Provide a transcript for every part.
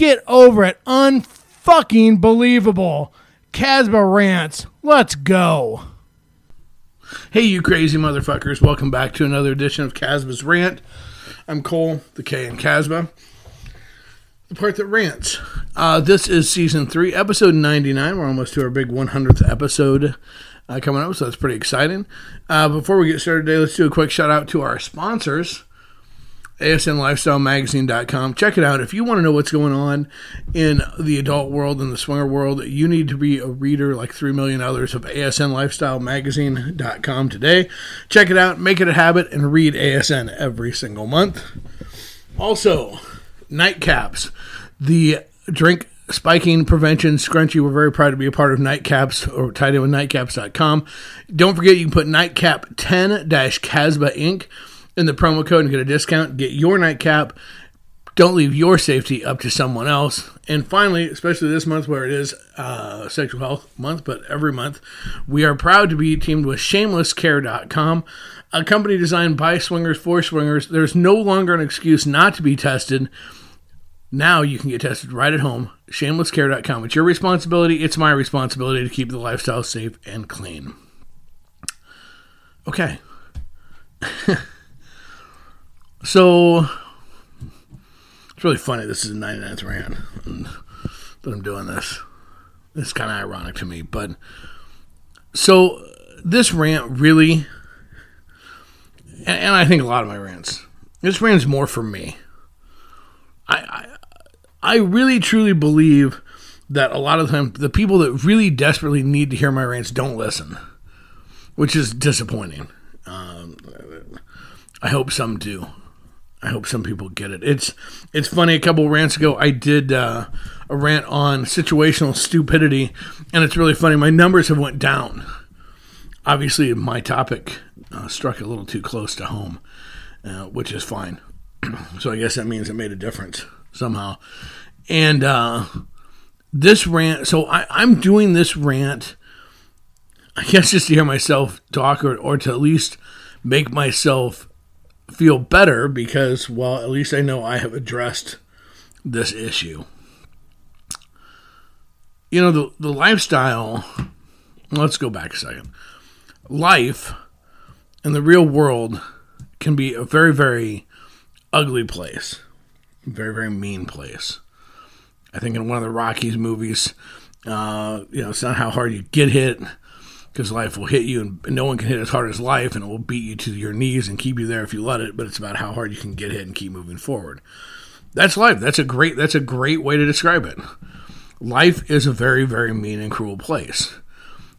Get over it. Unfucking believable. Casba rants. Let's go. Hey, you crazy motherfuckers. Welcome back to another edition of Casba's Rant. I'm Cole, the K in Casba the part that rants. Uh, this is season three, episode 99. We're almost to our big 100th episode uh, coming up, so that's pretty exciting. Uh, before we get started today, let's do a quick shout out to our sponsors. ASNLifestyleMagazine.com. Check it out. If you want to know what's going on in the adult world and the swinger world, you need to be a reader like 3 million others of ASNLifestyleMagazine.com today. Check it out, make it a habit, and read ASN every single month. Also, Nightcaps, the drink spiking prevention scrunchie. We're very proud to be a part of Nightcaps or tied in with nightcaps.com. Don't forget you can put nightcap 10 Casba Inc. in the promo code and get a discount. Get your nightcap. Don't leave your safety up to someone else. And finally, especially this month where it is uh, Sexual Health Month, but every month, we are proud to be teamed with ShamelessCare.com, a company designed by swingers for swingers. There's no longer an excuse not to be tested. Now you can get tested right at home. Shamelesscare.com. It's your responsibility. It's my responsibility to keep the lifestyle safe and clean. Okay. so it's really funny. This is the 99th rant that I'm doing this. It's kind of ironic to me, but so this rant really, and, and I think a lot of my rants, this rant is more for me. I, I I really truly believe that a lot of the time the people that really desperately need to hear my rants don't listen, which is disappointing. Um, I hope some do. I hope some people get it. It's it's funny. A couple rants ago, I did uh, a rant on situational stupidity, and it's really funny. My numbers have went down. Obviously, my topic uh, struck a little too close to home, uh, which is fine. so I guess that means it made a difference somehow. And uh, this rant, so I, I'm doing this rant, I guess just to hear myself talk or, or to at least make myself feel better because, well, at least I know I have addressed this issue. You know, the, the lifestyle, let's go back a second. Life in the real world can be a very, very ugly place very very mean place. I think in one of the Rockies movies, uh, you know, it's not how hard you get hit because life will hit you, and no one can hit as hard as life, and it will beat you to your knees and keep you there if you let it. But it's about how hard you can get hit and keep moving forward. That's life. That's a great. That's a great way to describe it. Life is a very, very mean and cruel place,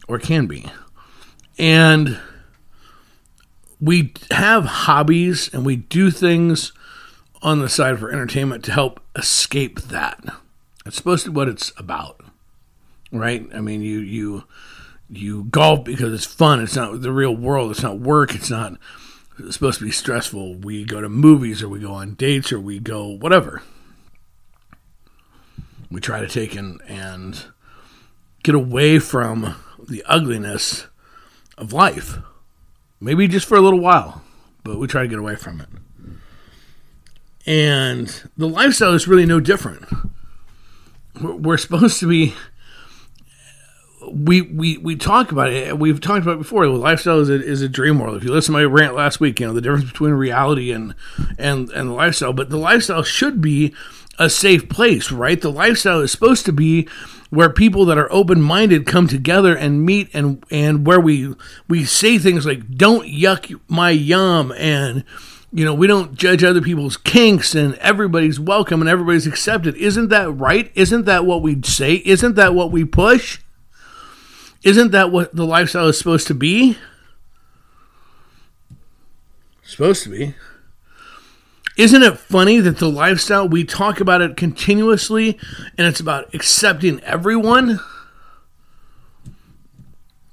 or can be, and we have hobbies and we do things on the side for entertainment to help escape that. It's supposed to be what it's about, right? I mean, you you you golf because it's fun. It's not the real world. It's not work. It's not it's supposed to be stressful. We go to movies or we go on dates or we go whatever. We try to take and and get away from the ugliness of life. Maybe just for a little while, but we try to get away from it. And the lifestyle is really no different. We're supposed to be. We, we, we talk about it. We've talked about it before. Lifestyle is a, is a dream world. If you listen to my rant last week, you know the difference between reality and and and the lifestyle. But the lifestyle should be a safe place, right? The lifestyle is supposed to be where people that are open-minded come together and meet and and where we we say things like don't yuck my yum and you know, we don't judge other people's kinks and everybody's welcome and everybody's accepted. Isn't that right? Isn't that what we say? Isn't that what we push? Isn't that what the lifestyle is supposed to be? Supposed to be. Isn't it funny that the lifestyle we talk about it continuously and it's about accepting everyone?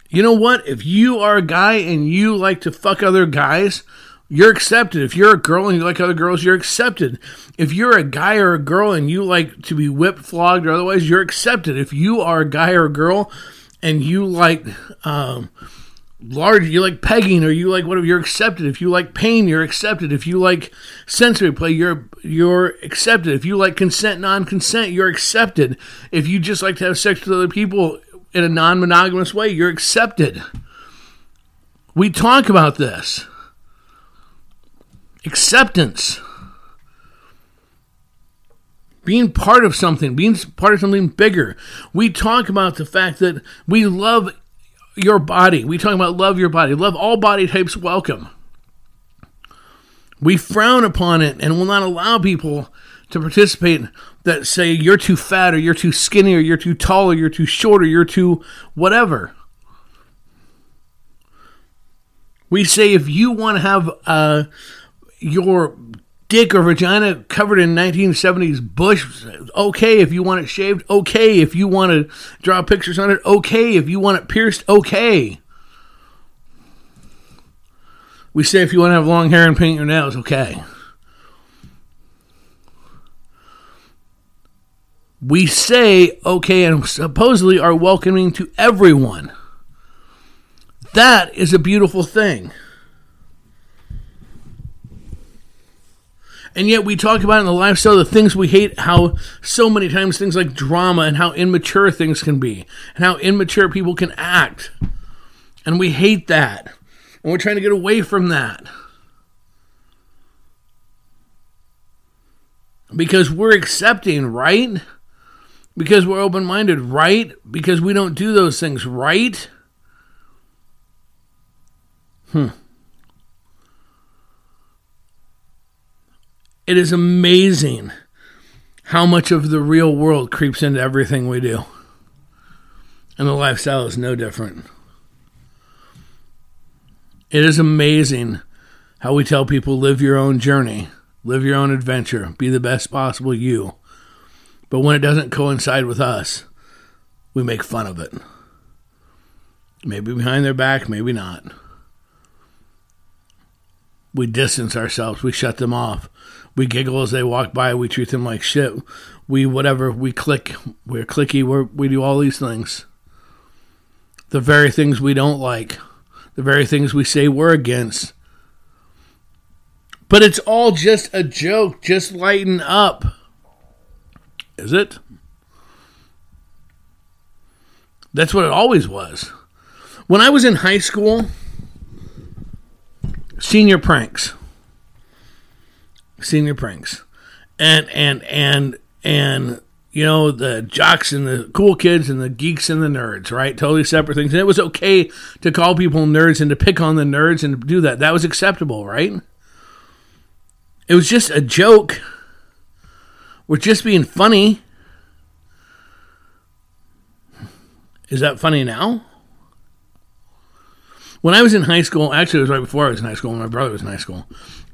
You know what? If you are a guy and you like to fuck other guys, you're accepted. If you're a girl and you like other girls, you're accepted. If you're a guy or a girl and you like to be whipped, flogged, or otherwise, you're accepted. If you are a guy or a girl and you like um, large, you like pegging or you like whatever, you're accepted. If you like pain, you're accepted. If you like sensory play, you're you're accepted. If you like consent, non-consent, you're accepted. If you just like to have sex with other people in a non-monogamous way, you're accepted. We talk about this. Acceptance. Being part of something, being part of something bigger. We talk about the fact that we love your body. We talk about love your body. Love all body types welcome. We frown upon it and will not allow people to participate that say you're too fat or you're too skinny or you're too tall or you're too short or you're too whatever. We say if you want to have uh, your dick or vagina covered in 1970s bush, okay. If you want it shaved, okay. If you want to draw pictures on it, okay. If you want it pierced, okay. We say if you want to have long hair and paint your nails, okay. We say okay and supposedly are welcoming to everyone. That is a beautiful thing. And yet we talk about in the lifestyle the things we hate, how so many times things like drama and how immature things can be, and how immature people can act. And we hate that. And we're trying to get away from that. Because we're accepting, right? Because we're open minded, right? Because we don't do those things, right? Hmm. It is amazing how much of the real world creeps into everything we do. And the lifestyle is no different. It is amazing how we tell people live your own journey, live your own adventure, be the best possible you. But when it doesn't coincide with us, we make fun of it. Maybe behind their back, maybe not. We distance ourselves, we shut them off. We giggle as they walk by, we treat them like shit. We whatever, we click, we're clicky, we're, we do all these things. The very things we don't like, the very things we say we're against. But it's all just a joke, just lighten up. Is it? That's what it always was. When I was in high school, senior pranks. Senior pranks. And and and and you know, the jocks and the cool kids and the geeks and the nerds, right? Totally separate things. And it was okay to call people nerds and to pick on the nerds and do that. That was acceptable, right? It was just a joke. We're just being funny. Is that funny now? When I was in high school, actually, it was right before I was in high school. When my brother was in high school,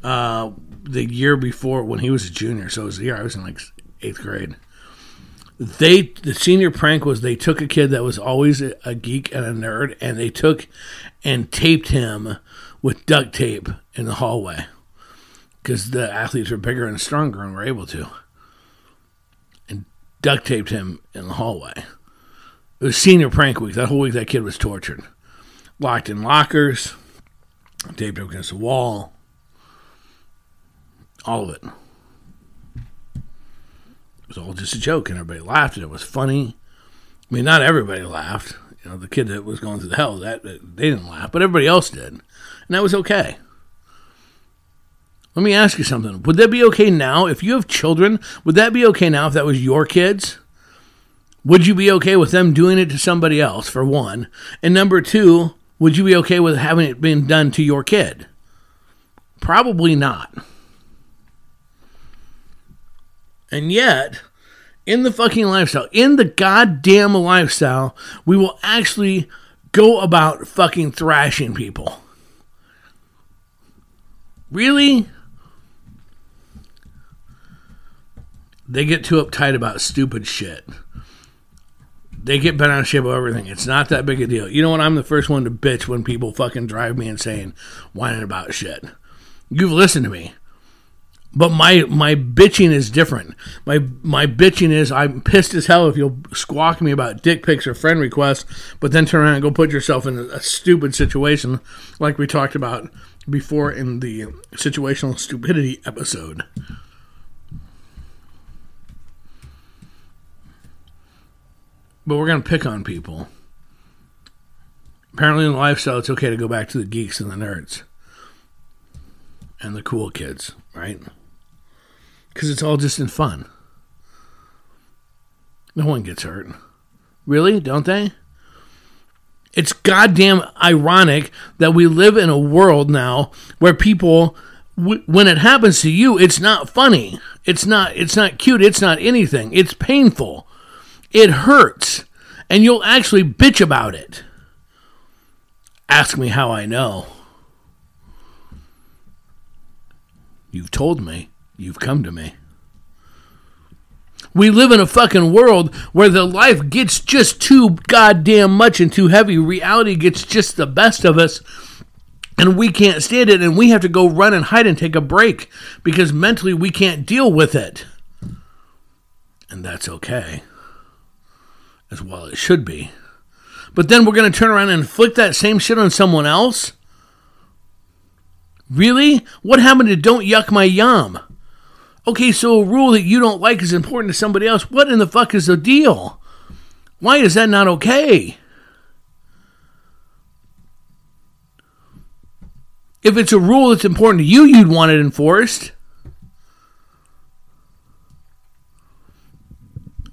uh, the year before when he was a junior, so it was the year I was in like eighth grade. They the senior prank was they took a kid that was always a, a geek and a nerd, and they took and taped him with duct tape in the hallway because the athletes were bigger and stronger and were able to, and duct taped him in the hallway. It was senior prank week. That whole week, that kid was tortured, locked in lockers, taped up against the wall, all of it. It was all just a joke, and everybody laughed, and it was funny. I mean, not everybody laughed. You know, the kid that was going through the hell that they didn't laugh, but everybody else did, and that was okay. Let me ask you something. Would that be okay now? If you have children, would that be okay now if that was your kids? Would you be okay with them doing it to somebody else, for one? And number two, would you be okay with having it being done to your kid? Probably not. And yet, in the fucking lifestyle, in the goddamn lifestyle, we will actually go about fucking thrashing people. Really? they get too uptight about stupid shit. They get bent out of shape of everything. It's not that big a deal. You know what? I'm the first one to bitch when people fucking drive me insane, whining about shit. You've listened to me. But my my bitching is different. My my bitching is I'm pissed as hell if you'll squawk me about dick pics or friend requests, but then turn around and go put yourself in a stupid situation like we talked about before in the situational stupidity episode. But we're gonna pick on people. Apparently in lifestyle it's okay to go back to the geeks and the nerds. And the cool kids, right? because it's all just in fun. No one gets hurt. Really? Don't they? It's goddamn ironic that we live in a world now where people when it happens to you it's not funny. It's not it's not cute, it's not anything. It's painful. It hurts. And you'll actually bitch about it. Ask me how I know. You've told me. You've come to me. We live in a fucking world where the life gets just too goddamn much and too heavy. Reality gets just the best of us, and we can't stand it, and we have to go run and hide and take a break because mentally we can't deal with it. And that's okay, as well it should be. But then we're going to turn around and inflict that same shit on someone else? Really? What happened to don't yuck my yum? Okay, so a rule that you don't like is important to somebody else. What in the fuck is the deal? Why is that not okay? If it's a rule that's important to you, you'd want it enforced.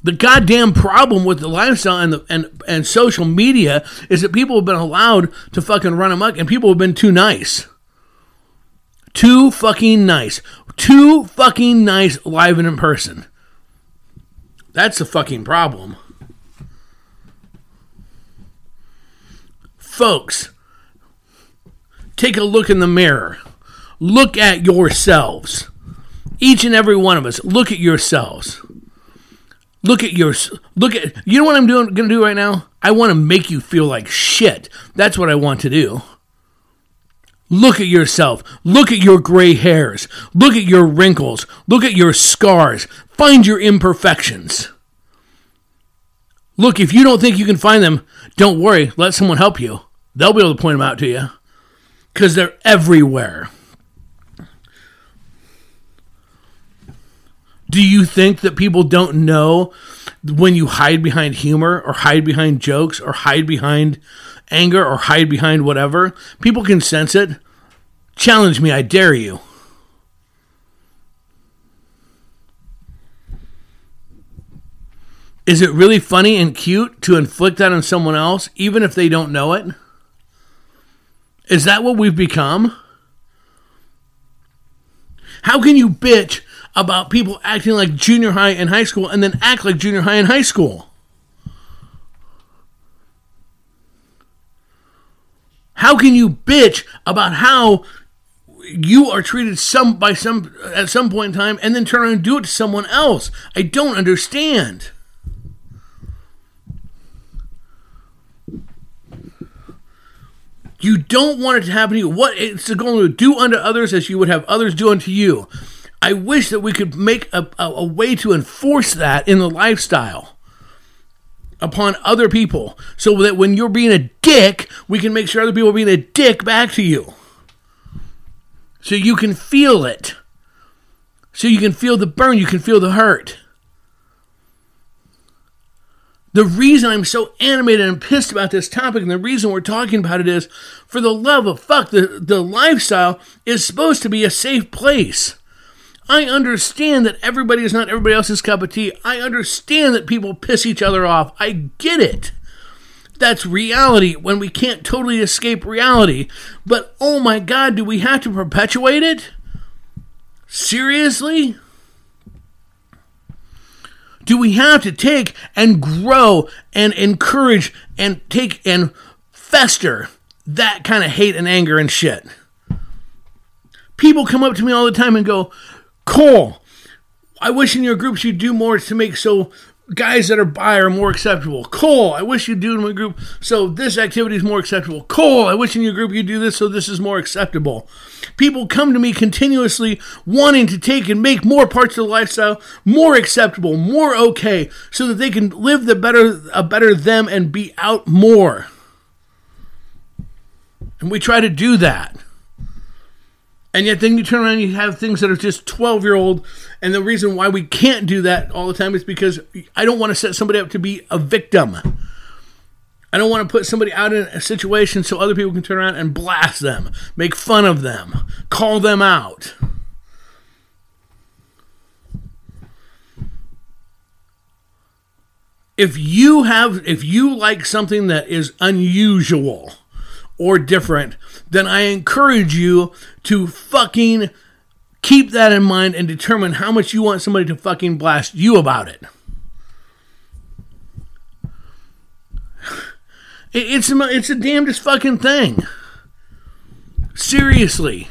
The goddamn problem with the lifestyle and, the, and and social media is that people have been allowed to fucking run amok and people have been too nice. Too fucking nice. Too fucking nice live and in person. That's the fucking problem. Folks, take a look in the mirror. Look at yourselves. Each and every one of us, look at yourselves. Look at your look at you know what I'm doing going to do right now? I want to make you feel like shit. That's what I want to do. Look at yourself. Look at your gray hairs. Look at your wrinkles. Look at your scars. Find your imperfections. Look, if you don't think you can find them, don't worry. Let someone help you. They'll be able to point them out to you because they're everywhere. Do you think that people don't know when you hide behind humor or hide behind jokes or hide behind anger or hide behind whatever. People can sense it. Challenge me, I dare you. Is it really funny and cute to inflict that on someone else, even if they don't know it? Is that what we've become? How can you bitch about people acting like junior high and high school and then act like junior high and high school? How can you bitch about how you are treated some by some at some point in time and then turn around and do it to someone else? I don't understand. You don't want it to happen to you. What it's going to do unto others as you would have others do unto you. I wish that we could make a, a, a way to enforce that in the lifestyle upon other people so that when you're being a dick, we can make sure other people are being a dick back to you. So you can feel it. So you can feel the burn, you can feel the hurt. The reason I'm so animated and pissed about this topic and the reason we're talking about it is for the love of fuck, the, the lifestyle is supposed to be a safe place. I understand that everybody is not everybody else's cup of tea. I understand that people piss each other off. I get it. That's reality when we can't totally escape reality. But oh my God, do we have to perpetuate it? Seriously? Do we have to take and grow and encourage and take and fester that kind of hate and anger and shit? People come up to me all the time and go, Cole, I wish in your groups you'd do more to make so guys that are bi are more acceptable. Cole, I wish you'd do in my group so this activity is more acceptable. Cole, I wish in your group you do this so this is more acceptable. People come to me continuously wanting to take and make more parts of the lifestyle more acceptable, more okay, so that they can live the better a better them and be out more. And we try to do that. And yet then you turn around and you have things that are just 12 year old. And the reason why we can't do that all the time is because I don't want to set somebody up to be a victim. I don't want to put somebody out in a situation so other people can turn around and blast them, make fun of them, call them out. If you have if you like something that is unusual, or different, then I encourage you to fucking keep that in mind and determine how much you want somebody to fucking blast you about it. It's a, it's a damnedest fucking thing. Seriously.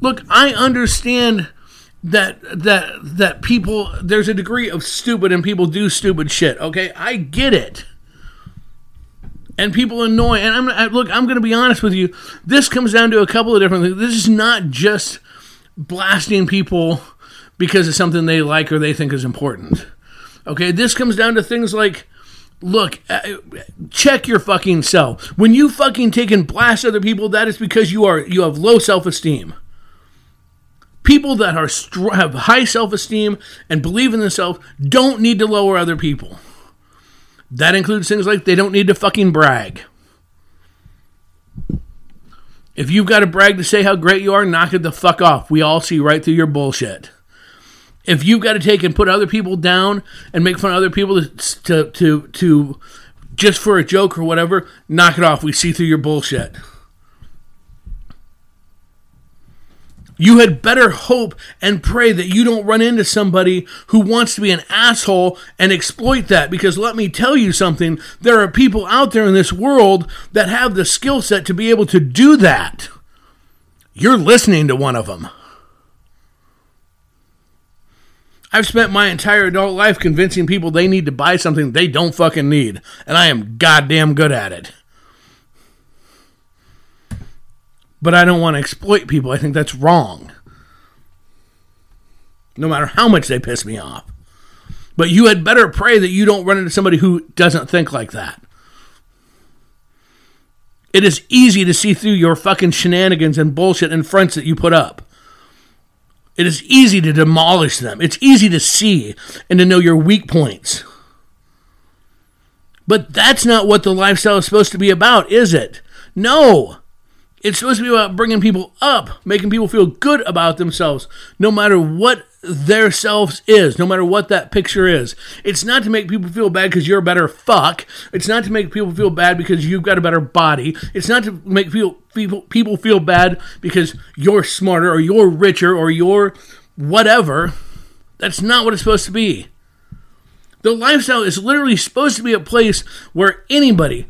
Look, I understand that that that people there's a degree of stupid and people do stupid shit. Okay, I get it and people annoy. And I'm I, look, I'm going to be honest with you. This comes down to a couple of different things. This is not just blasting people because it's something they like or they think is important. Okay, this comes down to things like look, uh, check your fucking self. When you fucking take and blast other people, that is because you are you have low self-esteem. People that are have high self-esteem and believe in themselves don't need to lower other people. That includes things like they don't need to fucking brag. If you've got to brag to say how great you are, knock it the fuck off. We all see right through your bullshit. If you've got to take and put other people down and make fun of other people to, to, to, to just for a joke or whatever, knock it off. We see through your bullshit. You had better hope and pray that you don't run into somebody who wants to be an asshole and exploit that. Because let me tell you something there are people out there in this world that have the skill set to be able to do that. You're listening to one of them. I've spent my entire adult life convincing people they need to buy something they don't fucking need, and I am goddamn good at it. But I don't want to exploit people. I think that's wrong. No matter how much they piss me off. But you had better pray that you don't run into somebody who doesn't think like that. It is easy to see through your fucking shenanigans and bullshit and fronts that you put up. It is easy to demolish them. It's easy to see and to know your weak points. But that's not what the lifestyle is supposed to be about, is it? No. It's supposed to be about bringing people up, making people feel good about themselves, no matter what their selves is, no matter what that picture is. It's not to make people feel bad because you're a better fuck. It's not to make people feel bad because you've got a better body. It's not to make people people, people feel bad because you're smarter or you're richer or you're whatever. That's not what it's supposed to be. The lifestyle is literally supposed to be a place where anybody,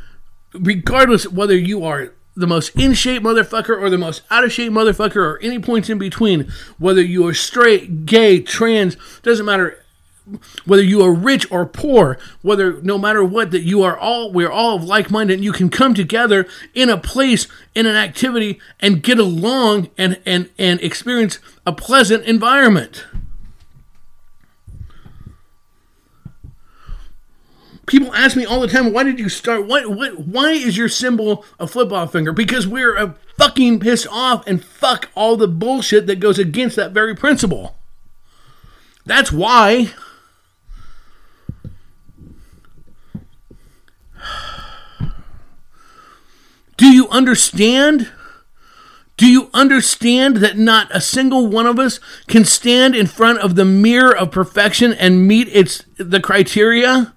regardless of whether you are the most in shape motherfucker or the most out of shape motherfucker or any points in between, whether you are straight, gay, trans, doesn't matter whether you are rich or poor, whether no matter what, that you are all, we're all of like minded, and you can come together in a place, in an activity, and get along and, and, and experience a pleasant environment. People ask me all the time, why did you start? What, what, why is your symbol a football finger? Because we're a fucking pissed off and fuck all the bullshit that goes against that very principle. That's why. Do you understand? Do you understand that not a single one of us can stand in front of the mirror of perfection and meet its the criteria?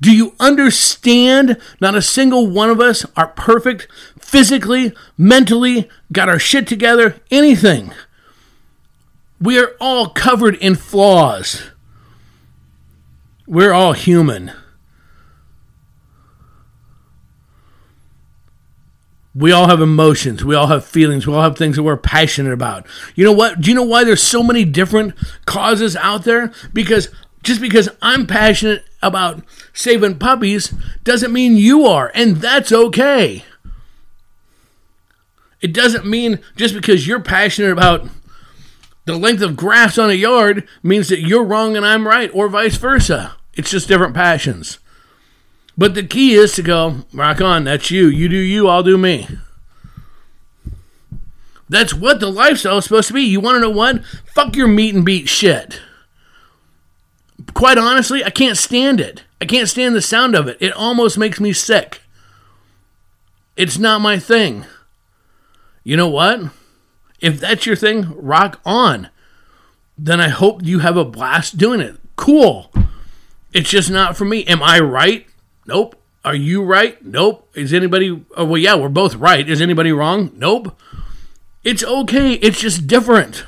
Do you understand? Not a single one of us are perfect physically, mentally, got our shit together, anything. We are all covered in flaws. We're all human. We all have emotions. We all have feelings. We all have things that we're passionate about. You know what? Do you know why there's so many different causes out there? Because just because I'm passionate about saving puppies doesn't mean you are, and that's okay. It doesn't mean just because you're passionate about the length of grass on a yard means that you're wrong and I'm right, or vice versa. It's just different passions. But the key is to go, rock on, that's you. You do you, I'll do me. That's what the lifestyle is supposed to be. You want to know what? Fuck your meat and beat shit. Quite honestly, I can't stand it. I can't stand the sound of it. It almost makes me sick. It's not my thing. You know what? If that's your thing, rock on. Then I hope you have a blast doing it. Cool. It's just not for me. Am I right? Nope. Are you right? Nope. Is anybody, oh, well, yeah, we're both right. Is anybody wrong? Nope. It's okay. It's just different.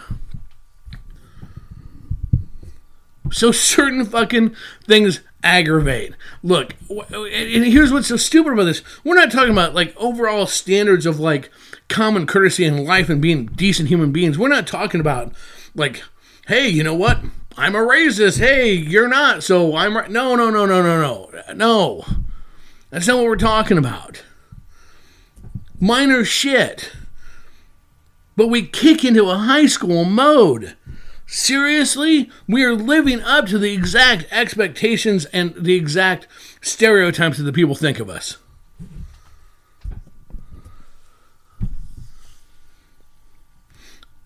So certain fucking things aggravate. Look, and here's what's so stupid about this. We're not talking about like overall standards of like common courtesy in life and being decent human beings. We're not talking about like, hey, you know what? I'm a racist. Hey, you're not. So I'm right. No, no, no, no, no, no. No. That's not what we're talking about. Minor shit. But we kick into a high school mode. Seriously? We are living up to the exact expectations and the exact stereotypes that the people think of us.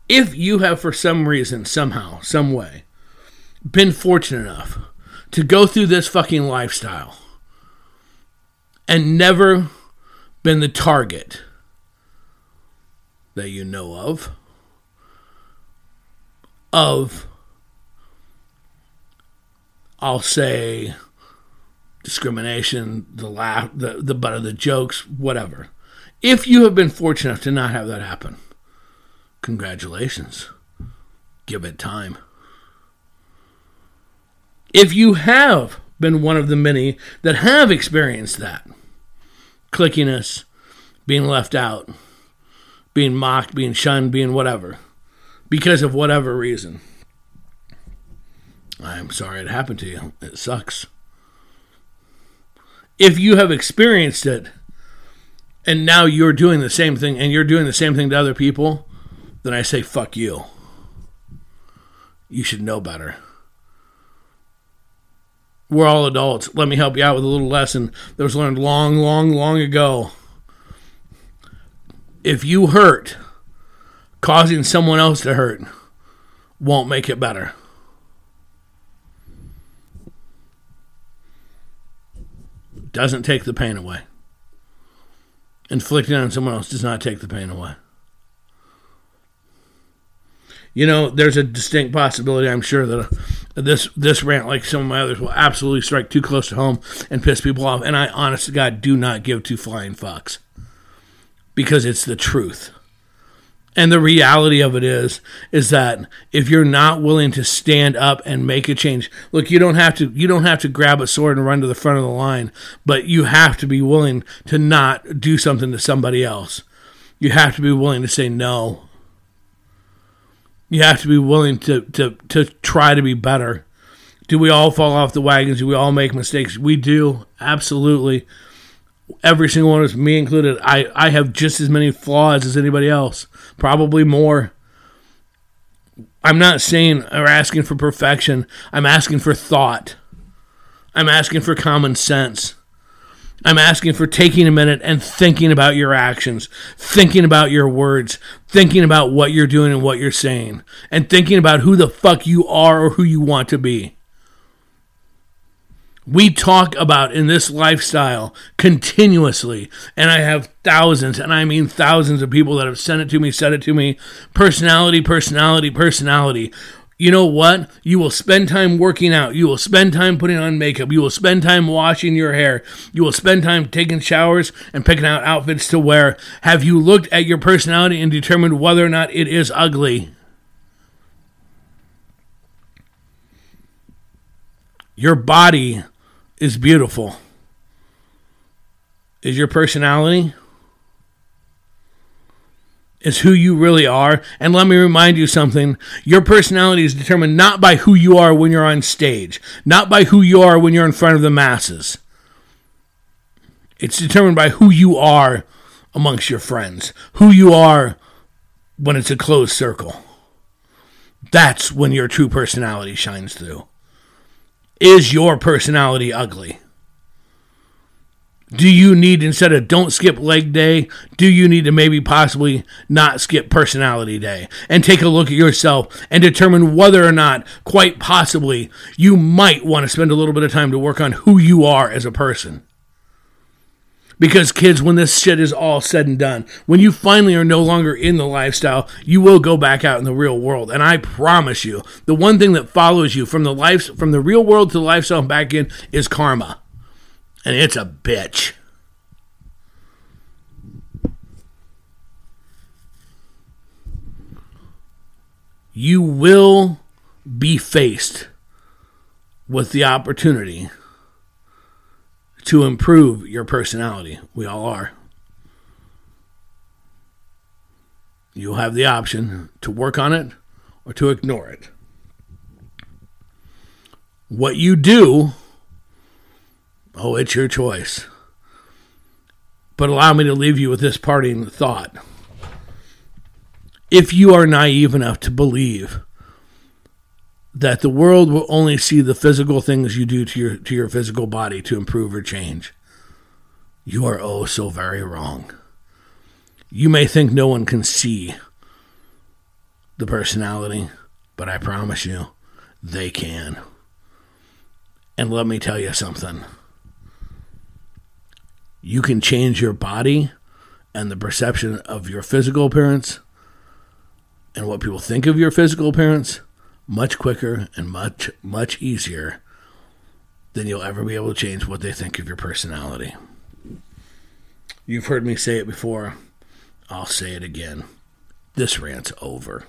If you have, for some reason, somehow, some way, been fortunate enough to go through this fucking lifestyle and never been the target that you know of, of, I'll say, discrimination, the laugh, the, the butt of the jokes, whatever. If you have been fortunate enough to not have that happen, congratulations. Give it time. If you have been one of the many that have experienced that, clickiness, being left out, being mocked, being shunned, being whatever, because of whatever reason. I'm sorry it happened to you. It sucks. If you have experienced it and now you're doing the same thing and you're doing the same thing to other people, then I say fuck you. You should know better. We're all adults. Let me help you out with a little lesson that was learned long, long, long ago. If you hurt, causing someone else to hurt won't make it better. Doesn't take the pain away. Inflicting on someone else does not take the pain away. You know, there's a distinct possibility, I'm sure, that uh, this this rant, like some of my others, will absolutely strike too close to home and piss people off. And I, honest to God, do not give two flying fucks because it's the truth. And the reality of it is, is that if you're not willing to stand up and make a change, look, you don't have to, you don't have to grab a sword and run to the front of the line, but you have to be willing to not do something to somebody else. You have to be willing to say no. You have to be willing to, to, to try to be better. Do we all fall off the wagons? Do we all make mistakes? We do, absolutely every single one of us, me included, I, I have just as many flaws as anybody else, probably more. I'm not saying or asking for perfection. I'm asking for thought. I'm asking for common sense. I'm asking for taking a minute and thinking about your actions, thinking about your words, thinking about what you're doing and what you're saying, and thinking about who the fuck you are or who you want to be we talk about in this lifestyle continuously. And I have thousands, and I mean thousands of people that have sent it to me, said it to me personality, personality, personality. You know what? You will spend time working out. You will spend time putting on makeup. You will spend time washing your hair. You will spend time taking showers and picking out outfits to wear. Have you looked at your personality and determined whether or not it is ugly? Your body is beautiful. Is your personality? is who you really are. And let me remind you something your personality is determined not by who you are when you're on stage, not by who you are when you're in front of the masses. It's determined by who you are amongst your friends, who you are when it's a closed circle. That's when your true personality shines through. Is your personality ugly? Do you need, instead of don't skip leg day, do you need to maybe possibly not skip personality day and take a look at yourself and determine whether or not, quite possibly, you might want to spend a little bit of time to work on who you are as a person? Because, kids, when this shit is all said and done, when you finally are no longer in the lifestyle, you will go back out in the real world. And I promise you, the one thing that follows you from the life, from the real world to the lifestyle back in is karma and it's a bitch. You will be faced with the opportunity to improve your personality. We all are. You'll have the option to work on it or to ignore it. What you do Oh, it's your choice. But allow me to leave you with this parting thought. If you are naive enough to believe that the world will only see the physical things you do to your to your physical body to improve or change, you are oh so very wrong. You may think no one can see the personality, but I promise you, they can. And let me tell you something you can change your body and the perception of your physical appearance and what people think of your physical appearance much quicker and much, much easier than you'll ever be able to change what they think of your personality. You've heard me say it before. I'll say it again. This rant's over.